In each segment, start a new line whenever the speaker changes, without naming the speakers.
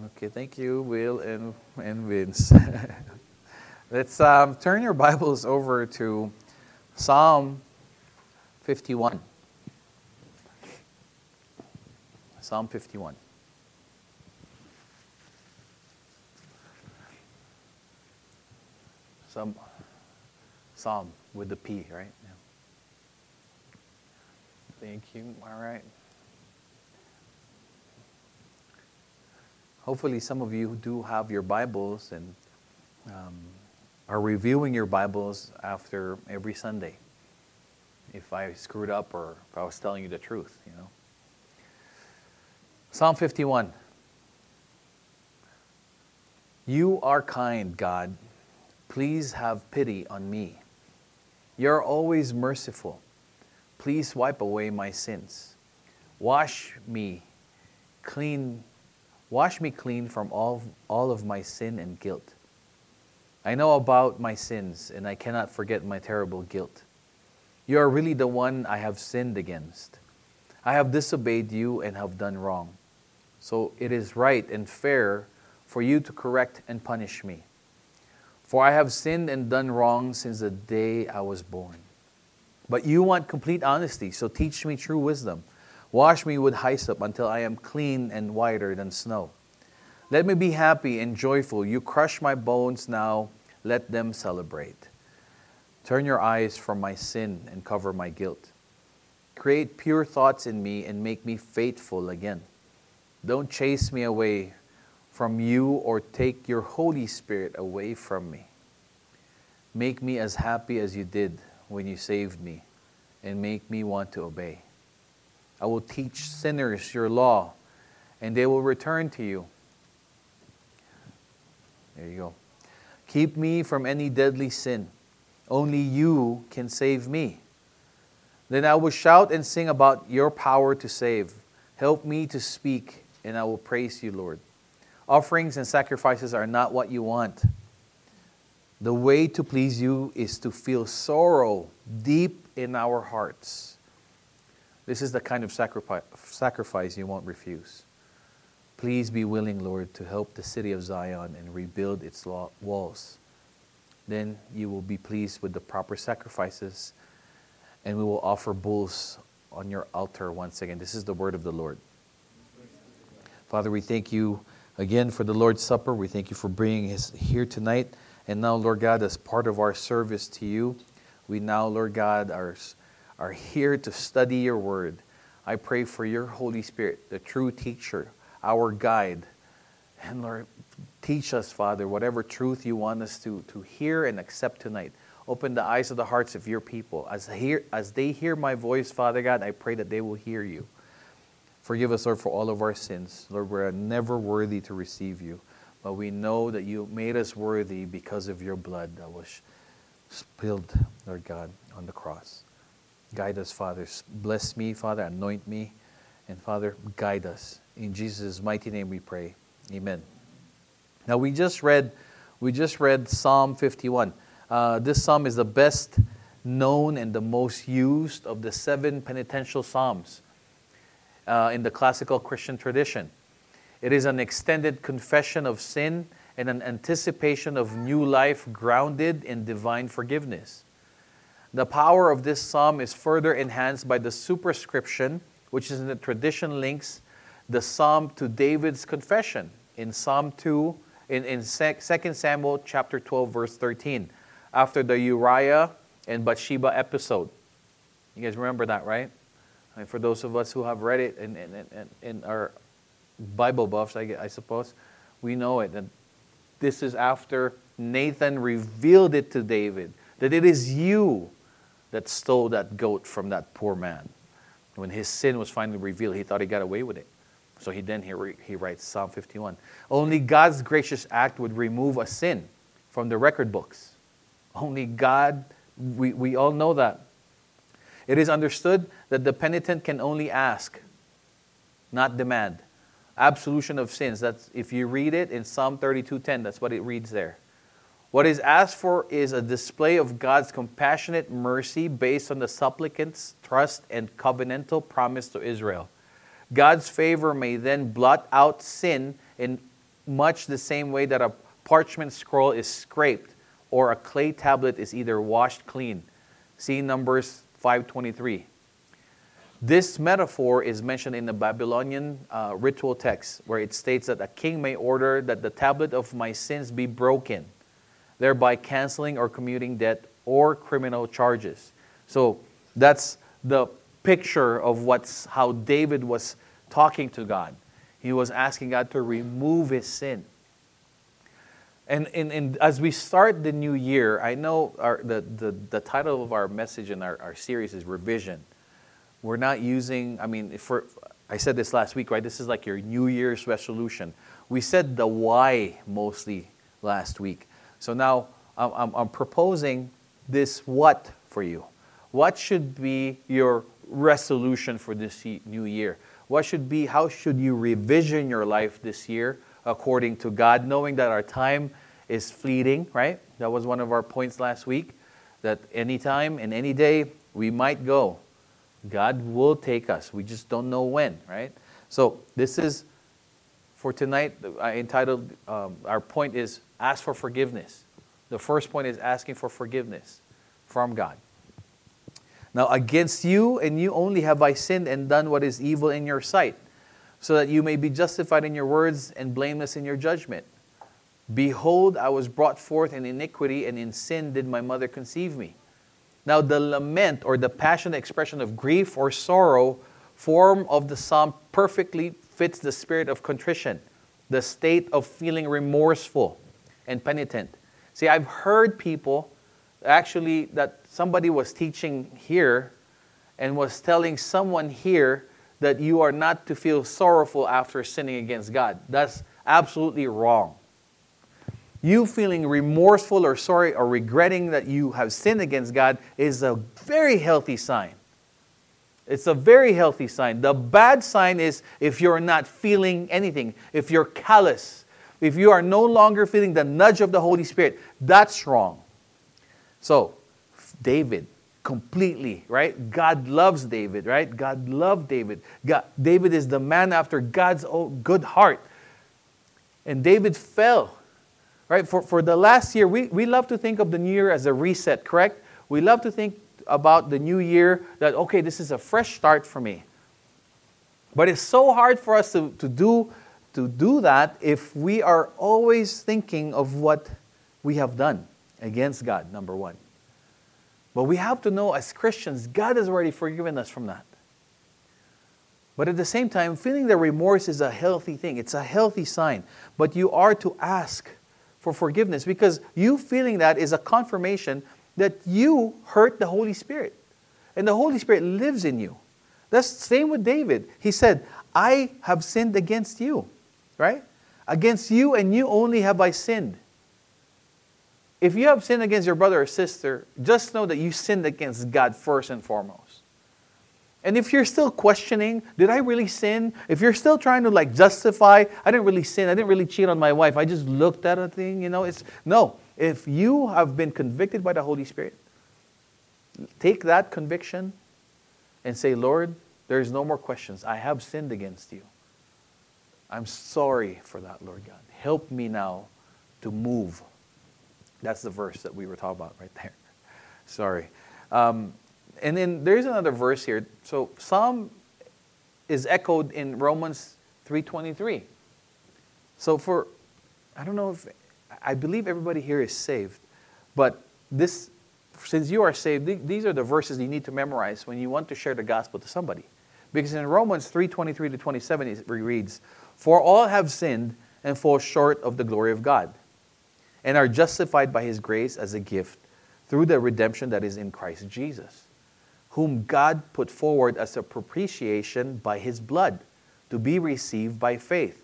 Okay, thank you, Will and, and Vince. Let's um, turn your Bibles over to Psalm 51. Psalm 51. Some Psalm with the P, right? Yeah. Thank you. All right. Hopefully, some of you do have your Bibles and um, are reviewing your Bibles after every Sunday. If I screwed up or if I was telling you the truth, you know. Psalm 51. You are kind, God. Please have pity on me. You're always merciful. Please wipe away my sins. Wash me clean. Wash me clean from all, all of my sin and guilt. I know about my sins, and I cannot forget my terrible guilt. You are really the one I have sinned against. I have disobeyed you and have done wrong. So it is right and fair for you to correct and punish me. For I have sinned and done wrong since the day I was born. But you want complete honesty, so teach me true wisdom. Wash me with hyssop until I am clean and whiter than snow. Let me be happy and joyful. You crush my bones now, let them celebrate. Turn your eyes from my sin and cover my guilt. Create pure thoughts in me and make me faithful again. Don't chase me away from you or take your Holy Spirit away from me. Make me as happy as you did when you saved me and make me want to obey. I will teach sinners your law and they will return to you. There you go. Keep me from any deadly sin. Only you can save me. Then I will shout and sing about your power to save. Help me to speak, and I will praise you, Lord. Offerings and sacrifices are not what you want. The way to please you is to feel sorrow deep in our hearts. This is the kind of sacrifice you won't refuse. Please be willing, Lord, to help the city of Zion and rebuild its walls. Then you will be pleased with the proper sacrifices, and we will offer bulls on your altar once again. This is the word of the Lord. Father, we thank you again for the Lord's Supper. We thank you for bringing us here tonight. And now, Lord God, as part of our service to you, we now, Lord God, are, are here to study your word. I pray for your Holy Spirit, the true teacher, our guide. And Lord, teach us, Father, whatever truth you want us to, to hear and accept tonight. Open the eyes of the hearts of your people. As, hear, as they hear my voice, Father God, I pray that they will hear you. Forgive us, Lord, for all of our sins. Lord, we're never worthy to receive you, but we know that you made us worthy because of your blood that was spilled, Lord God, on the cross. Guide us, Father. Bless me, Father. Anoint me. And Father, guide us. In Jesus' mighty name we pray. Amen. Now we just read, we just read Psalm 51. Uh, this psalm is the best known and the most used of the seven penitential psalms uh, in the classical Christian tradition. It is an extended confession of sin and an anticipation of new life grounded in divine forgiveness. The power of this psalm is further enhanced by the superscription, which is in the tradition links the psalm to David's confession in Psalm 2, in, in 2 Samuel chapter 12, verse 13, after the Uriah and Bathsheba episode. You guys remember that, right? And for those of us who have read it in, in, in our Bible buffs, I, I suppose, we know it. That this is after Nathan revealed it to David that it is you that stole that goat from that poor man. When his sin was finally revealed, he thought he got away with it. So he then he, he writes Psalm 51. Only God's gracious act would remove a sin from the record books. Only God, we, we all know that. It is understood that the penitent can only ask, not demand. Absolution of sins. That's if you read it in Psalm 32:10, that's what it reads there. What is asked for is a display of God's compassionate mercy based on the supplicant's trust and covenantal promise to Israel. God's favor may then blot out sin in much the same way that a parchment scroll is scraped or a clay tablet is either washed clean. See Numbers 523. This metaphor is mentioned in the Babylonian uh, ritual text, where it states that a king may order that the tablet of my sins be broken, thereby canceling or commuting debt or criminal charges. So that's the picture of what's how David was talking to God. He was asking God to remove his sin. And, and, and as we start the new year, I know our, the, the, the title of our message in our, our series is Revision. We're not using, I mean, for, I said this last week, right? This is like your New Year's resolution. We said the why mostly last week. So now I'm, I'm, proposing this what for you. What should be your resolution for this new year? What should be, how should you revision your life this year according to God, knowing that our time is fleeting, right? That was one of our points last week, that anytime and any day we might go. God will take us. We just don't know when, right? So this is for tonight. I entitled um, our point is ask for forgiveness. The first point is asking for forgiveness from God. Now against you and you only have I sinned and done what is evil in your sight, so that you may be justified in your words and blameless in your judgment. Behold, I was brought forth in iniquity, and in sin did my mother conceive me. Now, the lament or the passionate expression of grief or sorrow form of the psalm perfectly fits the spirit of contrition, the state of feeling remorseful and penitent. See, I've heard people actually that somebody was teaching here and was telling someone here that you are not to feel sorrowful after sinning against God. That's absolutely wrong. You feeling remorseful or sorry or regretting that you have sinned against God is a very healthy sign. It's a very healthy sign. The bad sign is if you're not feeling anything, if you're callous, if you are no longer feeling the nudge of the Holy Spirit, that's wrong. So, David, completely, right? God loves David, right? God loved David. God, David is the man after God's good heart. And David fell Right? For, for the last year, we, we love to think of the new year as a reset, correct? We love to think about the new year that, okay, this is a fresh start for me. But it's so hard for us to, to, do, to do that if we are always thinking of what we have done against God, number one. But we have to know as Christians, God has already forgiven us from that. But at the same time, feeling the remorse is a healthy thing, it's a healthy sign. But you are to ask for forgiveness because you feeling that is a confirmation that you hurt the Holy Spirit. And the Holy Spirit lives in you. That's the same with David. He said, I have sinned against you, right? Against you and you only have I sinned. If you have sinned against your brother or sister, just know that you sinned against God first and foremost. And if you're still questioning, did I really sin? If you're still trying to like justify, I didn't really sin, I didn't really cheat on my wife, I just looked at a thing, you know, it's no. If you have been convicted by the Holy Spirit, take that conviction and say, Lord, there's no more questions. I have sinned against you. I'm sorry for that, Lord God. Help me now to move. That's the verse that we were talking about right there. Sorry. Um, and then there's another verse here. So Psalm is echoed in Romans 3:23. So for I don't know if I believe everybody here is saved, but this since you are saved, these are the verses you need to memorize when you want to share the gospel to somebody. Because in Romans 3:23 to 27 it reads, "For all have sinned and fall short of the glory of God, and are justified by his grace as a gift through the redemption that is in Christ Jesus." whom God put forward as a propitiation by his blood to be received by faith.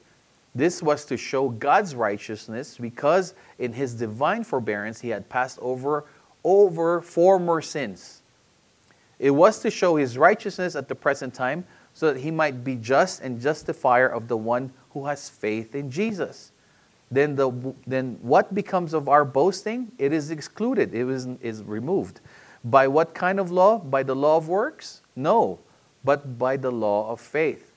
This was to show God's righteousness because in his divine forbearance he had passed over over former sins. It was to show his righteousness at the present time so that he might be just and justifier of the one who has faith in Jesus. Then, the, then what becomes of our boasting? It is excluded, it is, is removed. By what kind of law? By the law of works? No, but by the law of faith.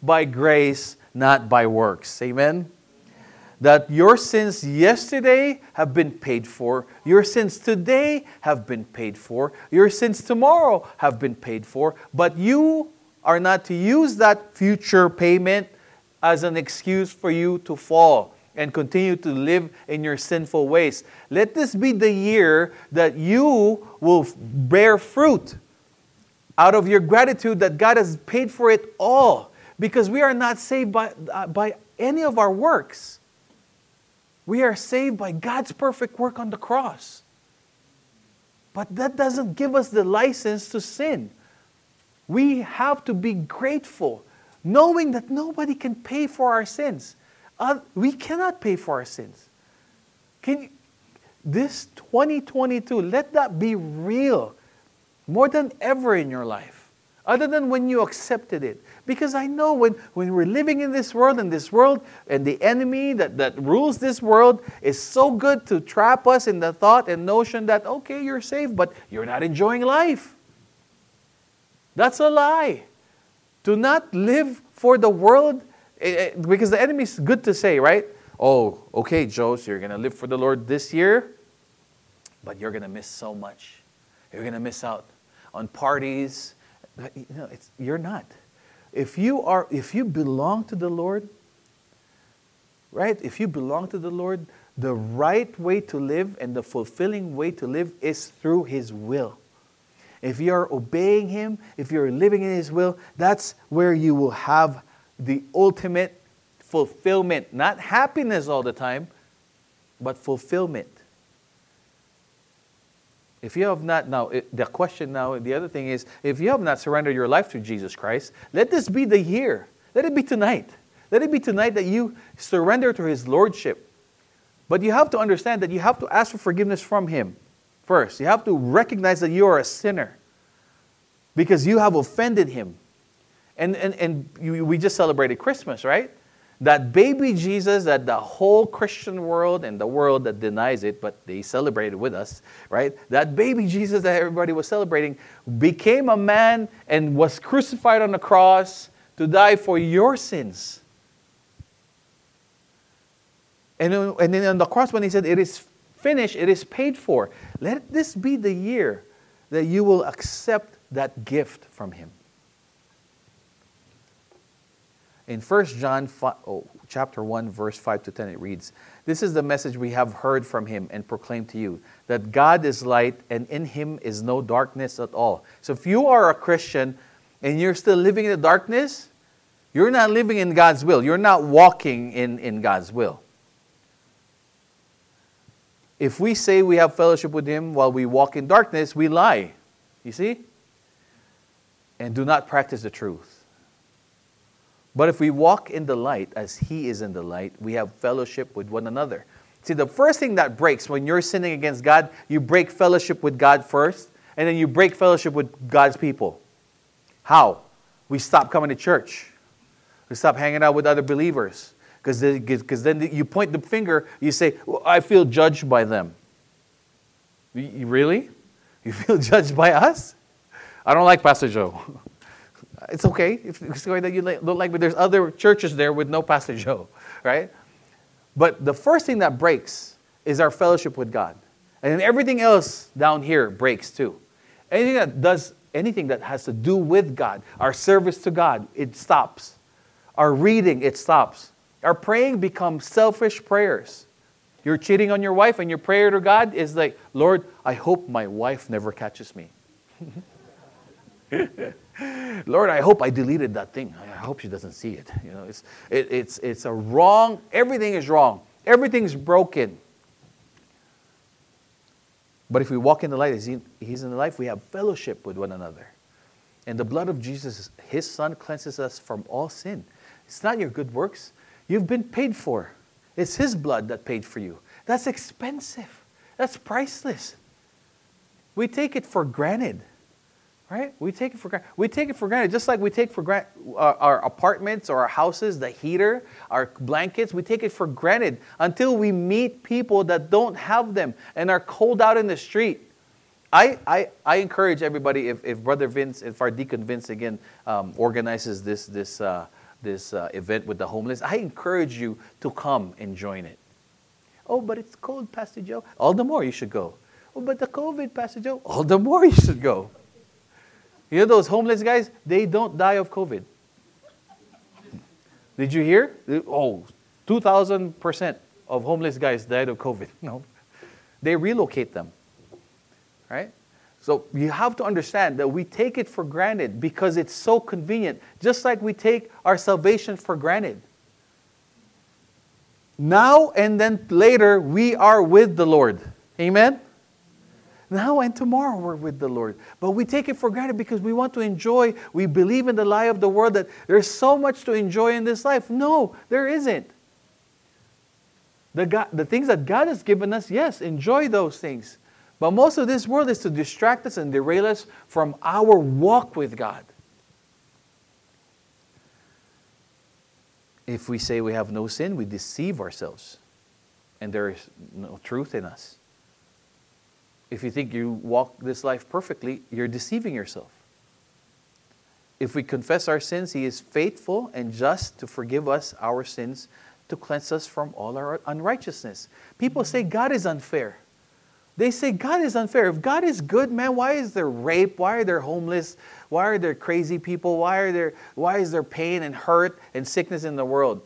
By grace, not by works. Amen? that your sins yesterday have been paid for, your sins today have been paid for, your sins tomorrow have been paid for, but you are not to use that future payment as an excuse for you to fall and continue to live in your sinful ways. Let this be the year that you will bear fruit out of your gratitude that God has paid for it all because we are not saved by, uh, by any of our works. We are saved by God's perfect work on the cross. But that doesn't give us the license to sin. We have to be grateful, knowing that nobody can pay for our sins. Uh, we cannot pay for our sins. Can you, this 2022, let that be real more than ever in your life, other than when you accepted it. Because I know when, when we're living in this world, and this world, and the enemy that, that rules this world is so good to trap us in the thought and notion that, okay, you're saved, but you're not enjoying life. That's a lie. Do not live for the world, eh, eh, because the enemy is good to say, right? Oh, okay, Joe, so you're going to live for the Lord this year, but you're going to miss so much. You're going to miss out on parties. You know, you're not. If you are, if you belong to the Lord, right? If you belong to the Lord, the right way to live and the fulfilling way to live is through His will. If you are obeying Him, if you're living in His will, that's where you will have the ultimate fulfillment. Not happiness all the time, but fulfillment. If you have not now, the question now, the other thing is, if you have not surrendered your life to Jesus Christ, let this be the year. Let it be tonight. Let it be tonight that you surrender to His Lordship. But you have to understand that you have to ask for forgiveness from Him first. You have to recognize that you are a sinner because you have offended Him. And, and, and you, we just celebrated Christmas, right? That baby Jesus that the whole Christian world and the world that denies it, but they celebrated with us, right? That baby Jesus that everybody was celebrating became a man and was crucified on the cross to die for your sins. And, and then on the cross, when he said, It is finished, it is paid for, let this be the year that you will accept that gift from him. In 1 John 5, oh, chapter 1, verse 5 to 10, it reads, This is the message we have heard from him and proclaimed to you, that God is light and in him is no darkness at all. So if you are a Christian and you're still living in the darkness, you're not living in God's will. You're not walking in, in God's will. If we say we have fellowship with him while we walk in darkness, we lie. You see? And do not practice the truth. But if we walk in the light as He is in the light, we have fellowship with one another. See, the first thing that breaks when you're sinning against God, you break fellowship with God first, and then you break fellowship with God's people. How? We stop coming to church. We stop hanging out with other believers. Because then you point the finger, you say, well, I feel judged by them. Really? You feel judged by us? I don't like Pastor Joe. It's okay if it's the way that you don't like, but there's other churches there with no Pastor Joe, right? But the first thing that breaks is our fellowship with God. And then everything else down here breaks too. Anything that does anything that has to do with God, our service to God, it stops. Our reading, it stops. Our praying becomes selfish prayers. You're cheating on your wife, and your prayer to God is like, Lord, I hope my wife never catches me. Lord, I hope I deleted that thing. I hope she doesn't see it. You know, it's, it, it's, it's a wrong, everything is wrong. Everything's broken. But if we walk in the light He's in the life, we have fellowship with one another. And the blood of Jesus, His Son, cleanses us from all sin. It's not your good works. You've been paid for. It's His blood that paid for you. That's expensive. That's priceless. We take it for granted. Right? We take it for granted. We take it for granted, just like we take for granted our, our apartments or our houses, the heater, our blankets. We take it for granted until we meet people that don't have them and are cold out in the street. I, I, I encourage everybody, if, if Brother Vince, if our Deacon Vince again um, organizes this, this uh, this uh, event with the homeless. I encourage you to come and join it. Oh, but it's cold, Pastor Joe. All the more you should go. Oh, but the COVID, Pastor Joe. All the more you should go. You know those homeless guys? They don't die of COVID. Did you hear? Oh, 2,000% of homeless guys died of COVID. No. They relocate them. Right? So you have to understand that we take it for granted because it's so convenient, just like we take our salvation for granted. Now and then later, we are with the Lord. Amen? Now and tomorrow we're with the Lord. But we take it for granted because we want to enjoy. We believe in the lie of the world that there's so much to enjoy in this life. No, there isn't. The, God, the things that God has given us, yes, enjoy those things. But most of this world is to distract us and derail us from our walk with God. If we say we have no sin, we deceive ourselves, and there is no truth in us. If you think you walk this life perfectly, you're deceiving yourself. If we confess our sins, He is faithful and just to forgive us our sins, to cleanse us from all our unrighteousness. People say mm-hmm. God is unfair. They say God is unfair. If God is good, man, why is there rape? Why are there homeless? Why are there crazy people? Why, are there, why is there pain and hurt and sickness in the world?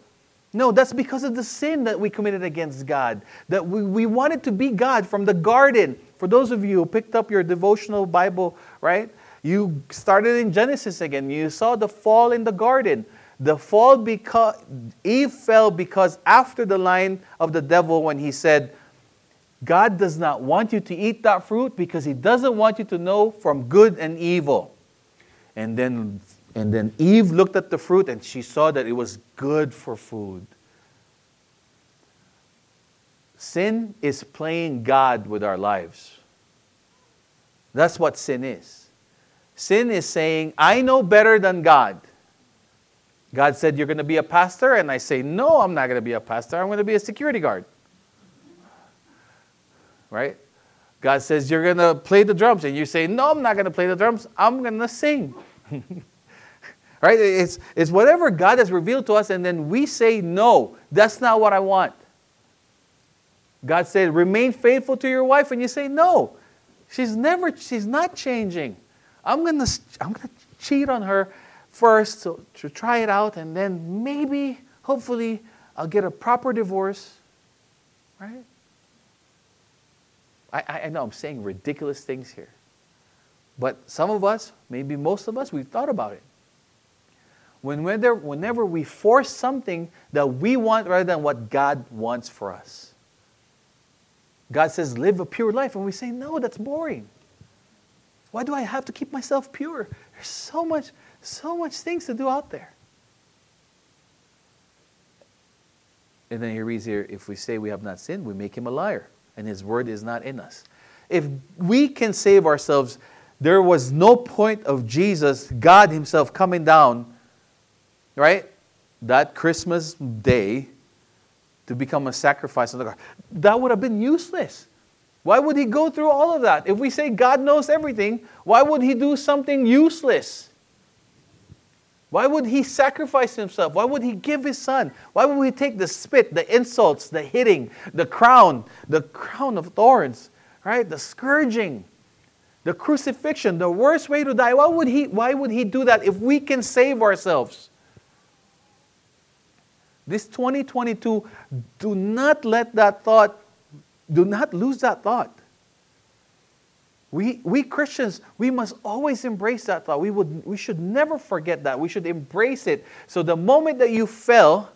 No, that's because of the sin that we committed against God. That we, we wanted to be God from the garden. For those of you who picked up your devotional Bible, right? You started in Genesis again. You saw the fall in the garden. The fall because Eve fell because after the line of the devil when he said, God does not want you to eat that fruit because he doesn't want you to know from good and evil. And then and then Eve looked at the fruit and she saw that it was good for food. Sin is playing God with our lives. That's what sin is. Sin is saying, I know better than God. God said, You're going to be a pastor. And I say, No, I'm not going to be a pastor. I'm going to be a security guard. Right? God says, You're going to play the drums. And you say, No, I'm not going to play the drums. I'm going to sing. right? It's, it's whatever God has revealed to us. And then we say, No, that's not what I want. God said, Remain faithful to your wife. And you say, No, she's never, she's not changing. I'm to I'm to cheat on her first to, to try it out, and then maybe, hopefully, I'll get a proper divorce, right? I, I know I'm saying ridiculous things here. But some of us, maybe most of us, we've thought about it. Whenever, we force something that we want rather than what God wants for us. God says, live a pure life. And we say, no, that's boring. Why do I have to keep myself pure? There's so much, so much things to do out there. And then he reads here if we say we have not sinned, we make him a liar, and his word is not in us. If we can save ourselves, there was no point of Jesus, God Himself, coming down, right? That Christmas day to become a sacrifice on the cross. That would have been useless. Why would He go through all of that? If we say God knows everything, why would He do something useless? Why would he sacrifice himself? Why would he give his son? Why would he take the spit, the insults, the hitting, the crown, the crown of thorns, right? The scourging, the crucifixion, the worst way to die. Why would he, why would he do that if we can save ourselves? This 2022, do not let that thought, do not lose that thought. We, we Christians, we must always embrace that thought. We, would, we should never forget that. We should embrace it. So the moment that you fell,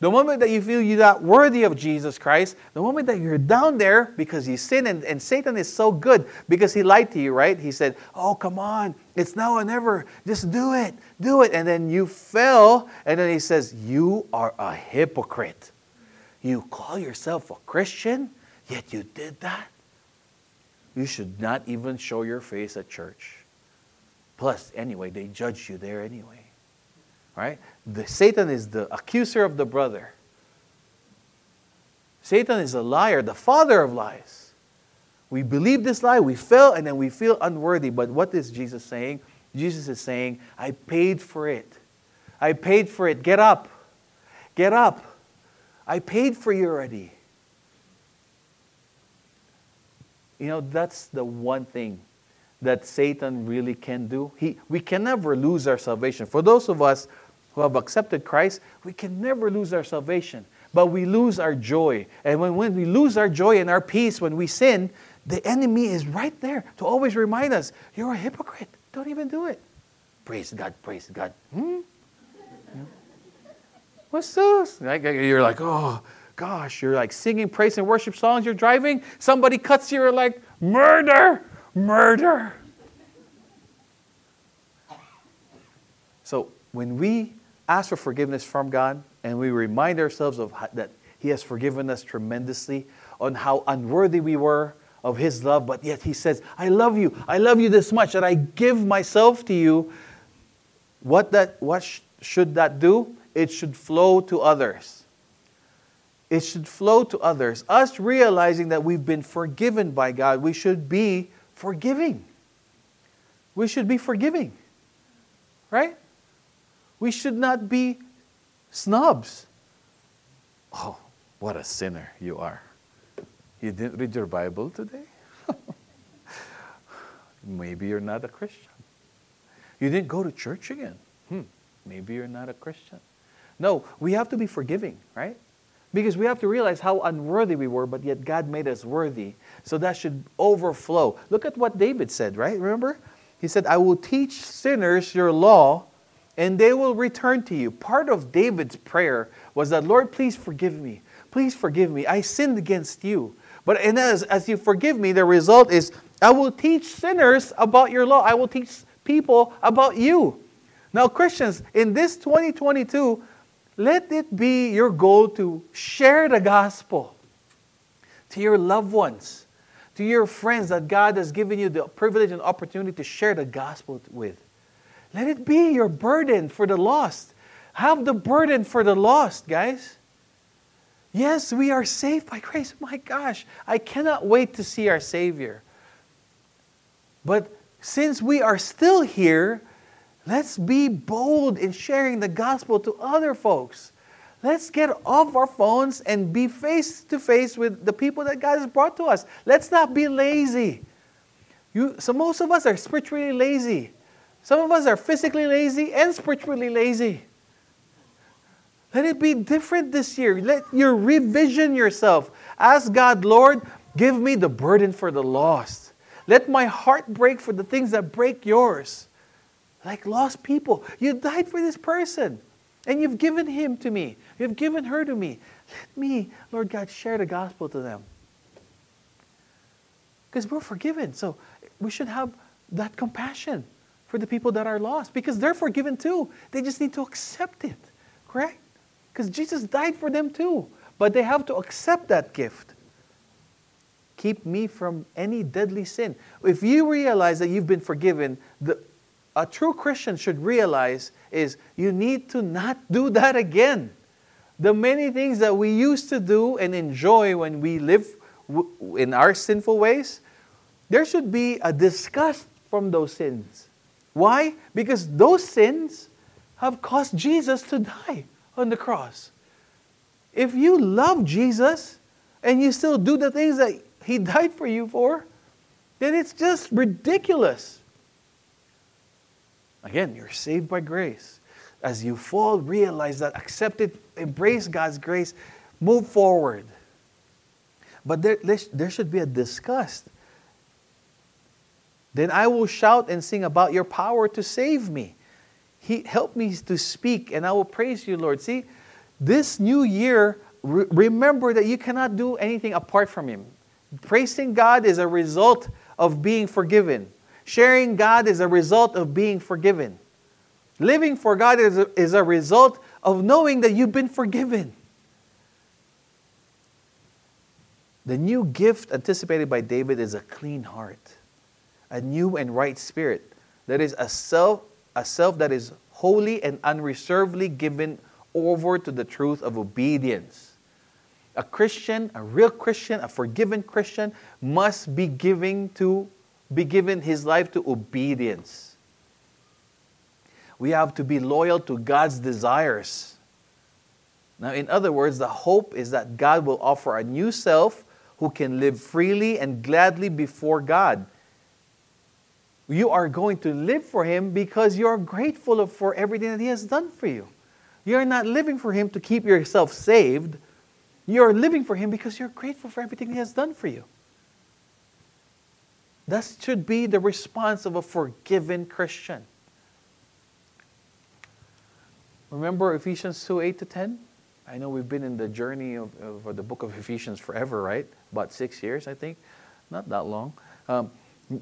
the moment that you feel you're not worthy of Jesus Christ, the moment that you're down there because you sin, and, and Satan is so good because he lied to you, right? He said, Oh, come on, it's now or never. Just do it, do it. And then you fell, and then he says, You are a hypocrite. You call yourself a Christian, yet you did that? you should not even show your face at church. Plus, anyway, they judge you there anyway. Right? The, Satan is the accuser of the brother. Satan is a liar, the father of lies. We believe this lie, we fell, and then we feel unworthy. But what is Jesus saying? Jesus is saying, I paid for it. I paid for it. Get up. Get up. I paid for you already. You know, that's the one thing that Satan really can do. He, we can never lose our salvation. For those of us who have accepted Christ, we can never lose our salvation, but we lose our joy. And when, when we lose our joy and our peace when we sin, the enemy is right there to always remind us, You're a hypocrite. Don't even do it. Praise God, praise God. Hmm? What's this? You're like, oh, gosh, you're like singing praise and worship songs, you're driving, somebody cuts you, you're like, murder, murder. So when we ask for forgiveness from God and we remind ourselves of that He has forgiven us tremendously on how unworthy we were of His love, but yet He says, I love you. I love you this much that I give myself to you. What, that, what sh- should that do? It should flow to others. It should flow to others. Us realizing that we've been forgiven by God, we should be forgiving. We should be forgiving. Right? We should not be snobs. Oh, what a sinner you are. You didn't read your Bible today? Maybe you're not a Christian. You didn't go to church again? Hmm, maybe you're not a Christian. No, we have to be forgiving, right? Because we have to realize how unworthy we were, but yet God made us worthy. So that should overflow. Look at what David said, right? Remember? He said, I will teach sinners your law, and they will return to you. Part of David's prayer was that, Lord, please forgive me. Please forgive me. I sinned against you. But and as, as you forgive me, the result is I will teach sinners about your law. I will teach people about you. Now, Christians, in this 2022, let it be your goal to share the gospel to your loved ones, to your friends that God has given you the privilege and opportunity to share the gospel with. Let it be your burden for the lost. Have the burden for the lost, guys. Yes, we are saved by grace. My gosh, I cannot wait to see our Savior. But since we are still here, Let's be bold in sharing the gospel to other folks. Let's get off our phones and be face to face with the people that God has brought to us. Let's not be lazy. You, so most of us are spiritually lazy. Some of us are physically lazy and spiritually lazy. Let it be different this year. Let you revision yourself. Ask God, Lord, give me the burden for the lost. Let my heart break for the things that break yours like lost people. You died for this person, and you've given him to me. You've given her to me. Let me, Lord God, share the gospel to them. Because we're forgiven. So we should have that compassion for the people that are lost because they're forgiven too. They just need to accept it, correct? Because Jesus died for them too. But they have to accept that gift. Keep me from any deadly sin. If you realize that you've been forgiven, the, a true Christian should realize is you need to not do that again. The many things that we used to do and enjoy when we live in our sinful ways, there should be a disgust from those sins. Why? Because those sins have caused Jesus to die on the cross. If you love Jesus and you still do the things that He died for you for, then it's just ridiculous. Again, you're saved by grace. As you fall, realize that, accept it, embrace God's grace, move forward. But there, there should be a disgust. Then I will shout and sing about your power to save me. He help me to speak, and I will praise you, Lord. See, this new year, re- remember that you cannot do anything apart from Him. Praising God is a result of being forgiven. Sharing God is a result of being forgiven. Living for God is a, is a result of knowing that you've been forgiven. The new gift anticipated by David is a clean heart, a new and right spirit. That is a self, a self that is wholly and unreservedly given over to the truth of obedience. A Christian, a real Christian, a forgiven Christian, must be giving to be given his life to obedience. We have to be loyal to God's desires. Now, in other words, the hope is that God will offer a new self who can live freely and gladly before God. You are going to live for Him because you are grateful for everything that He has done for you. You're not living for Him to keep yourself saved. You're living for Him because you're grateful for everything He has done for you. That should be the response of a forgiven Christian. Remember Ephesians 2 8 to 10? I know we've been in the journey of, of the book of Ephesians forever, right? About six years, I think. Not that long. Um,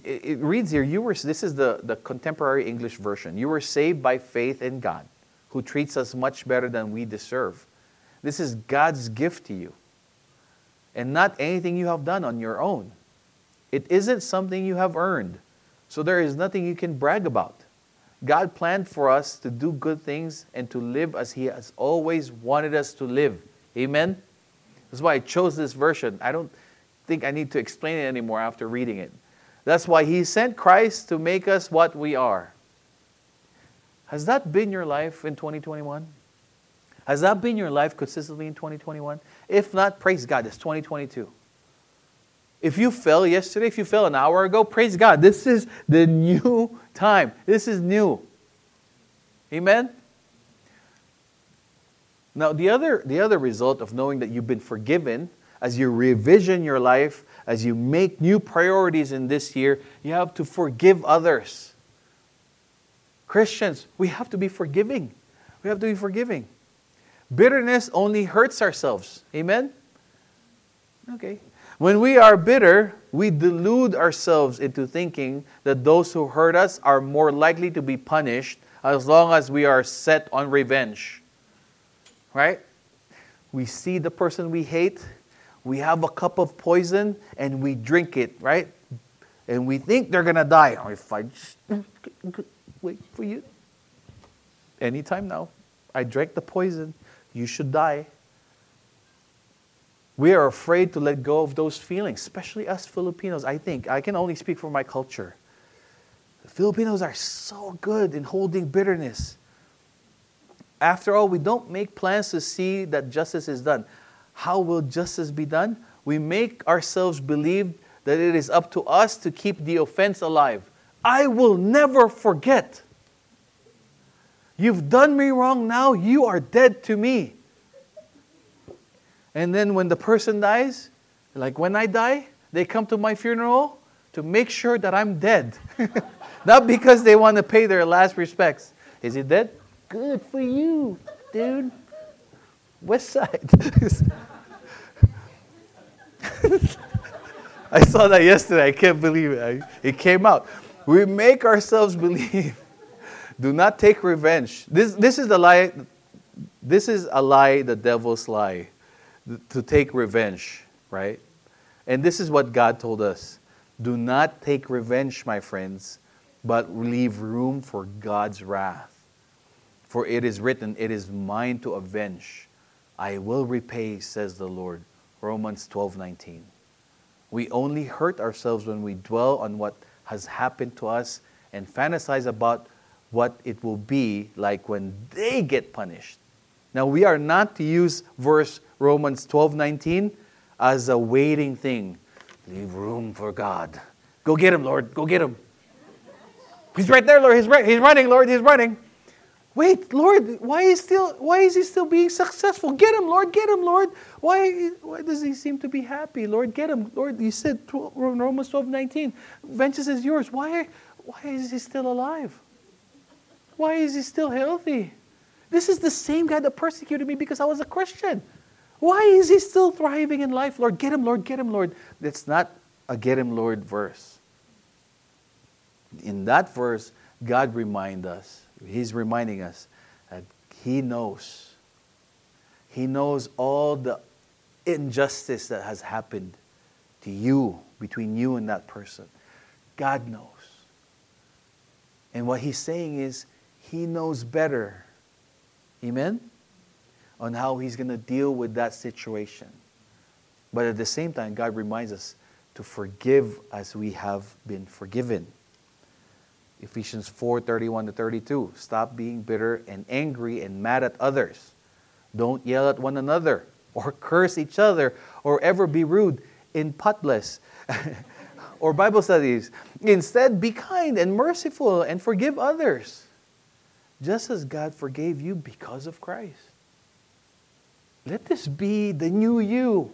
it, reads here, you were, this is the, the contemporary English version. You were saved by faith in God, who treats us much better than we deserve. This is God's gift to you, and not anything you have done on your own. It isn't something you have earned. So there is nothing you can brag about. God planned for us to do good things and to live as He has always wanted us to live. Amen? That's why I chose this version. I don't think I need to explain it anymore after reading it. That's why He sent Christ to make us what we are. Has that been your life in 2021? Has that been your life consistently in 2021? If not, praise God, it's 2022. If you fell yesterday, if you fell an hour ago, praise God. This is the new time. This is new. Amen? Now, the other, the other result of knowing that you've been forgiven, as you revision your life, as you make new priorities in this year, you have to forgive others. Christians, we have to be forgiving. We have to be forgiving. Bitterness only hurts ourselves. Amen? Okay. When we are bitter, we delude ourselves into thinking that those who hurt us are more likely to be punished as long as we are set on revenge. Right? We see the person we hate, we have a cup of poison, and we drink it, right? And we think they're going to die. Oh, if I just wait for you. Anytime now, I drank the poison, you should die. We are afraid to let go of those feelings, especially us Filipinos. I think I can only speak for my culture. The Filipinos are so good in holding bitterness. After all, we don't make plans to see that justice is done. How will justice be done? We make ourselves believe that it is up to us to keep the offense alive. I will never forget. You've done me wrong now, you are dead to me. And then when the person dies, like when I die, they come to my funeral to make sure that I'm dead. Not because they want to pay their last respects. Is he dead? Good for you, dude. West side. I saw that yesterday. I can't believe it. It came out. We make ourselves believe. Do not take revenge. This, this is the lie. This is a lie, the devil's lie to take revenge, right? And this is what God told us do not take revenge, my friends, but leave room for God's wrath. For it is written, It is mine to avenge. I will repay, says the Lord. Romans 12 19. We only hurt ourselves when we dwell on what has happened to us and fantasize about what it will be like when they get punished. Now, we are not to use verse Romans 12 19 as a waiting thing. Leave room for God. Go get him, Lord. Go get him. He's right there, Lord. He's, right. He's running, Lord. He's running. Wait, Lord, why is, still, why is he still being successful? Get him, Lord. Get him, Lord. Why, why does he seem to be happy? Lord, get him. Lord, you said Romans 12 19. Vengeance is yours. Why, why is he still alive? Why is he still healthy? This is the same guy that persecuted me because I was a Christian. Why is he still thriving in life? Lord, get him, Lord, get him, Lord. It's not a get him, Lord verse. In that verse, God remind us, He's reminding us that He knows. He knows all the injustice that has happened to you, between you and that person. God knows. And what He's saying is, He knows better. Amen? on how He's going to deal with that situation. But at the same time, God reminds us to forgive as we have been forgiven. Ephesians 4 31 to 32. Stop being bitter and angry and mad at others. Don't yell at one another or curse each other or ever be rude in putless or Bible studies. Instead, be kind and merciful and forgive others, just as God forgave you because of Christ. Let this be the new you,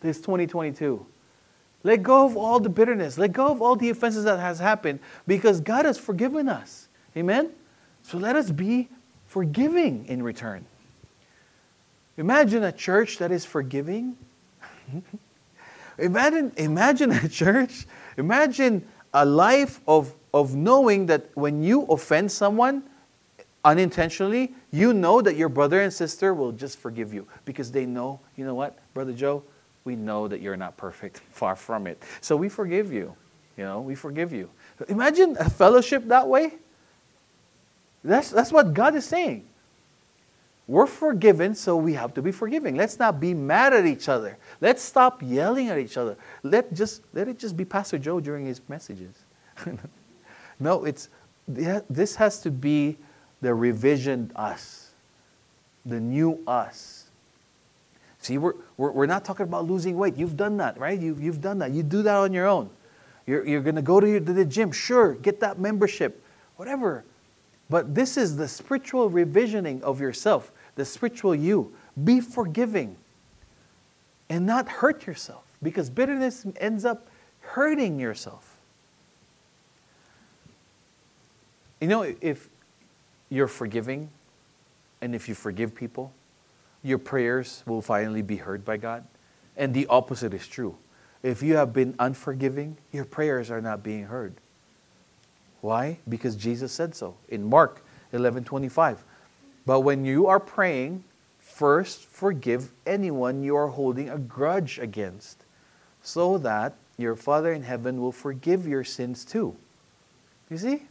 this 2022. Let go of all the bitterness. Let go of all the offenses that has happened because God has forgiven us. Amen? So let us be forgiving in return. Imagine a church that is forgiving. imagine, imagine a church. Imagine a life of, of knowing that when you offend someone unintentionally, you know that your brother and sister will just forgive you because they know, you know what, Brother Joe, we know that you're not perfect. Far from it. So we forgive you. You know, we forgive you. Imagine a fellowship that way. That's, that's what God is saying. We're forgiven, so we have to be forgiving. Let's not be mad at each other. Let's stop yelling at each other. Let, just, let it just be Pastor Joe during his messages. no, it's, this has to be the revisioned us, the new us. See, we're, we're, we're not talking about losing weight. You've done that, right? You've, you've done that. You do that on your own. You're, you're going to go to the gym. Sure, get that membership, whatever. But this is the spiritual revisioning of yourself the spiritual you. Be forgiving and not hurt yourself because bitterness ends up hurting yourself. You know, if you're forgiving and if you forgive people, your prayers will finally be heard by God. And the opposite is true. If you have been unforgiving, your prayers are not being heard. Why? Because Jesus said so in Mark 11 25. But when you are praying, first forgive anyone you are holding a grudge against, so that your Father in heaven will forgive your sins too. You see?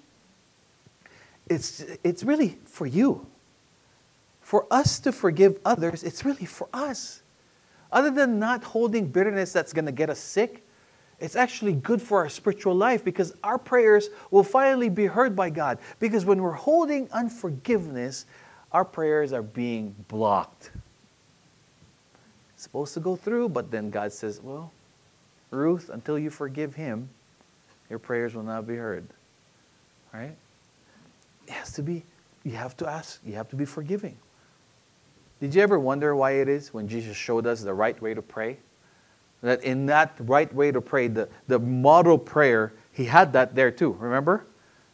It's, it's really for you. For us to forgive others, it's really for us. Other than not holding bitterness that's going to get us sick, it's actually good for our spiritual life because our prayers will finally be heard by God. Because when we're holding unforgiveness, our prayers are being blocked. It's supposed to go through, but then God says, Well, Ruth, until you forgive him, your prayers will not be heard. Right? It has to be, you have to ask, you have to be forgiving. Did you ever wonder why it is when Jesus showed us the right way to pray? That in that right way to pray, the, the model prayer, he had that there too, remember?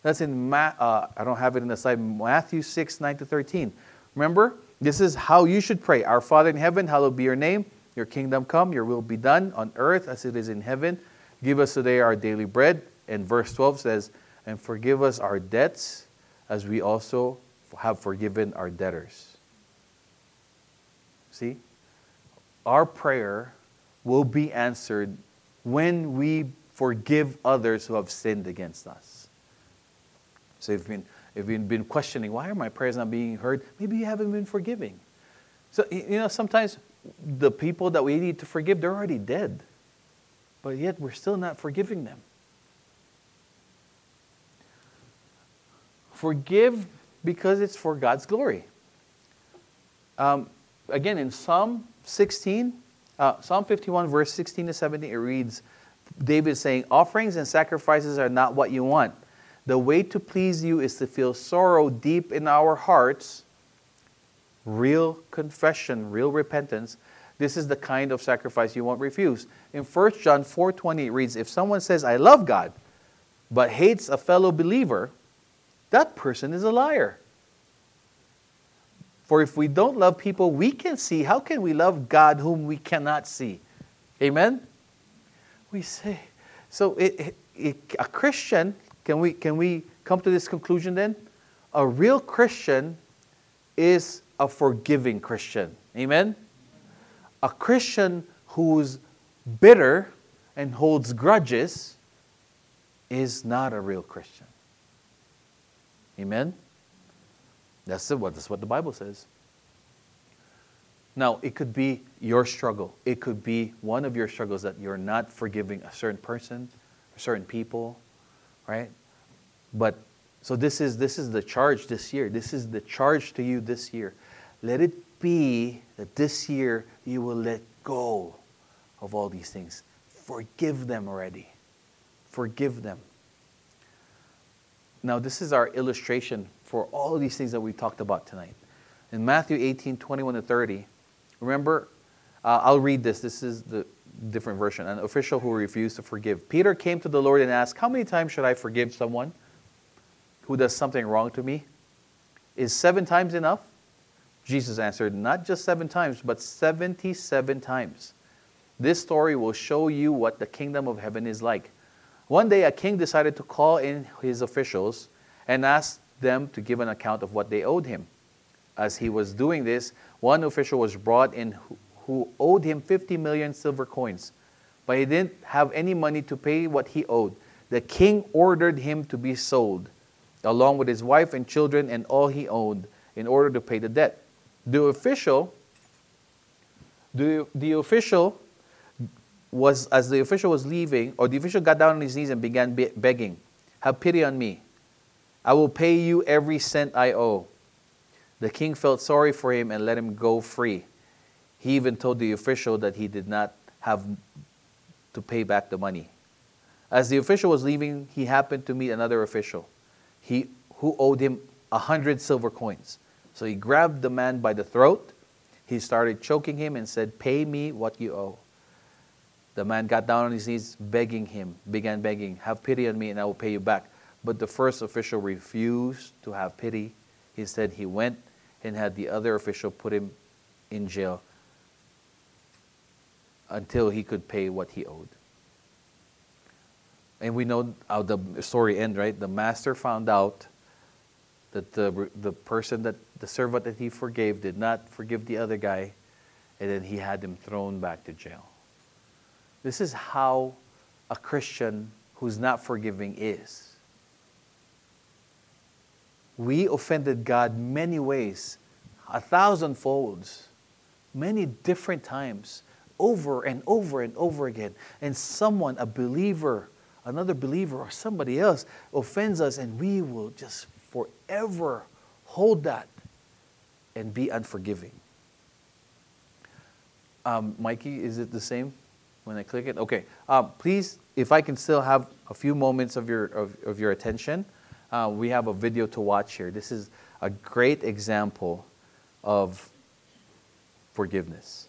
That's in, Ma- uh, I don't have it in the slide, Matthew 6, 9 to 13. Remember, this is how you should pray. Our Father in heaven, hallowed be your name. Your kingdom come, your will be done on earth as it is in heaven. Give us today our daily bread. And verse 12 says, And forgive us our debts as we also have forgiven our debtors. See? Our prayer will be answered when we forgive others who have sinned against us. So if you've been, if you've been questioning, why are my prayers not being heard? Maybe you haven't been forgiving. So, you know, sometimes the people that we need to forgive, they're already dead. But yet we're still not forgiving them. Forgive because it's for God's glory. Um, again, in Psalm 16, uh, Psalm 51, verse 16 to 17, it reads David saying, Offerings and sacrifices are not what you want the way to please you is to feel sorrow deep in our hearts, real confession, real repentance. This is the kind of sacrifice you won't refuse. In 1 John 4:20 it reads, if someone says I love God but hates a fellow believer, that person is a liar. For if we don't love people we can see, how can we love God whom we cannot see? Amen? We say, so it, it, it, a Christian can we, can we come to this conclusion then? A real Christian is a forgiving Christian. Amen? A Christian who's bitter and holds grudges is not a real Christian. Amen? That's, the, that's what the Bible says. Now, it could be your struggle. It could be one of your struggles that you're not forgiving a certain person, certain people, right? But so this is this is the charge this year. This is the charge to you this year. Let it be that this year you will let go of all these things. Forgive them already. Forgive them. Now, this is our illustration for all of these things that we talked about tonight. In Matthew 18 21 to 30, remember, uh, I'll read this. This is the different version. An official who refused to forgive. Peter came to the Lord and asked, How many times should I forgive someone who does something wrong to me? Is seven times enough? Jesus answered, Not just seven times, but 77 times. This story will show you what the kingdom of heaven is like. One day, a king decided to call in his officials and ask them to give an account of what they owed him. As he was doing this, one official was brought in who, owed him 50 million silver coins, but he didn't have any money to pay what he owed. The king ordered him to be sold, along with his wife and children and all he owned, in order to pay the debt. The official, the, the official was, as the official was leaving, or the official got down on his knees and began be- begging, Have pity on me. I will pay you every cent I owe. The king felt sorry for him and let him go free. He even told the official that he did not have to pay back the money. As the official was leaving, he happened to meet another official he, who owed him a hundred silver coins. So he grabbed the man by the throat. He started choking him and said, Pay me what you owe. The man got down on his knees, begging him, began begging, Have pity on me and I will pay you back. But the first official refused to have pity. He said he went and had the other official put him in jail until he could pay what he owed. And we know how the story ends, right? The master found out that the, the person that the servant that he forgave did not forgive the other guy, and then he had him thrown back to jail. This is how a Christian who's not forgiving is. We offended God many ways, a thousand folds, many different times, over and over and over again. And someone, a believer, another believer, or somebody else offends us, and we will just forever hold that and be unforgiving. Um, Mikey, is it the same? when I click it? Okay. Um, please, if I can still have a few moments of your, of, of your attention, uh, we have a video to watch here. This is a great example of forgiveness.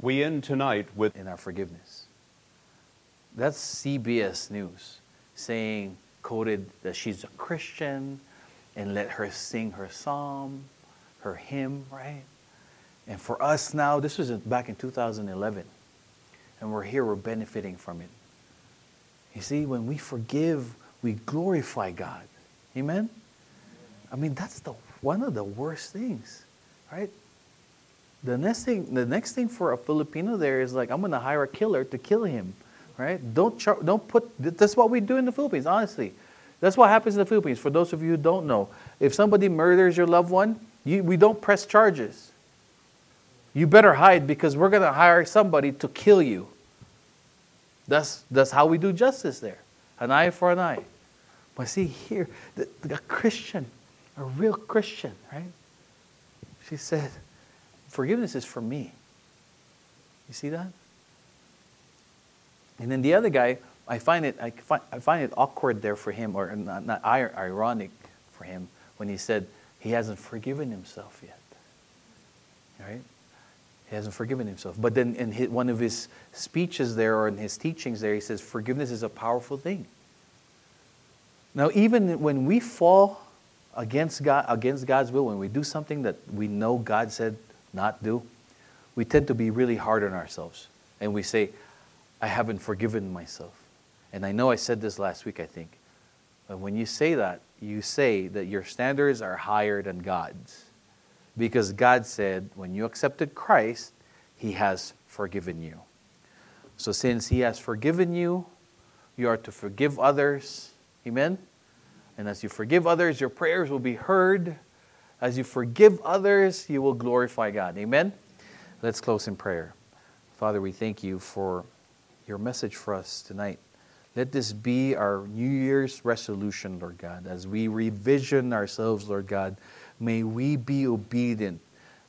We end tonight with
in our forgiveness. That's CBS News saying, quoted that she's a Christian and let her sing her psalm, her hymn, right? And for us now, this was back in 2011 and we're here, we're benefiting from it. You see, when we forgive, we glorify God. Amen? I mean, that's the one of the worst things, right? The next thing, the next thing for a Filipino there is like, I'm going to hire a killer to kill him, right? Don't char- don't put. That's what we do in the Philippines. Honestly, that's what happens in the Philippines. For those of you who don't know, if somebody murders your loved one, you, we don't press charges. You better hide because we're going to hire somebody to kill you. That's, that's how we do justice there an eye for an eye. But see, here, the, the Christian, a real Christian, right? She said, Forgiveness is for me. You see that? And then the other guy, I find it, I find, I find it awkward there for him, or not, not ironic for him, when he said he hasn't forgiven himself yet. Right? He hasn't forgiven himself. But then in his, one of his speeches there or in his teachings there, he says, Forgiveness is a powerful thing. Now, even when we fall against, God, against God's will, when we do something that we know God said not do, we tend to be really hard on ourselves. And we say, I haven't forgiven myself. And I know I said this last week, I think. But when you say that, you say that your standards are higher than God's. Because God said, when you accepted Christ, He has forgiven you. So, since He has forgiven you, you are to forgive others. Amen? And as you forgive others, your prayers will be heard. As you forgive others, you will glorify God. Amen? Let's close in prayer. Father, we thank you for your message for us tonight. Let this be our New Year's resolution, Lord God. As we revision ourselves, Lord God, may we be obedient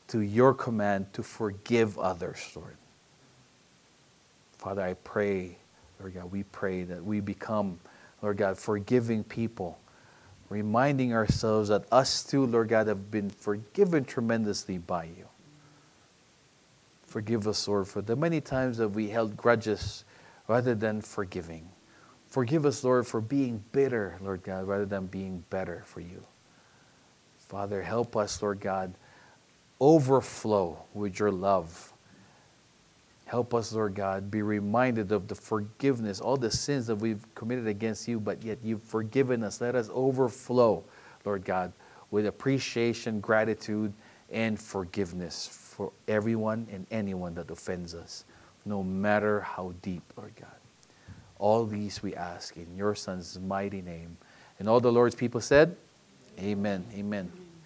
to your command to forgive others, Lord. Father, I pray, Lord God, we pray that we become, Lord God, forgiving people, reminding ourselves that us too, Lord God, have been forgiven tremendously by you. Forgive us, Lord, for the many times that we held grudges rather than forgiving. Forgive us, Lord, for being bitter, Lord God, rather than being better for you. Father, help us, Lord God, overflow with your love. Help us, Lord God, be reminded of the forgiveness, all the sins that we've committed against you, but yet you've forgiven us. Let us overflow, Lord God, with appreciation, gratitude, and forgiveness for everyone and anyone that offends us, no matter how deep, Lord God. All these we ask in your Son's mighty name. And all the Lord's people said, Amen. Amen.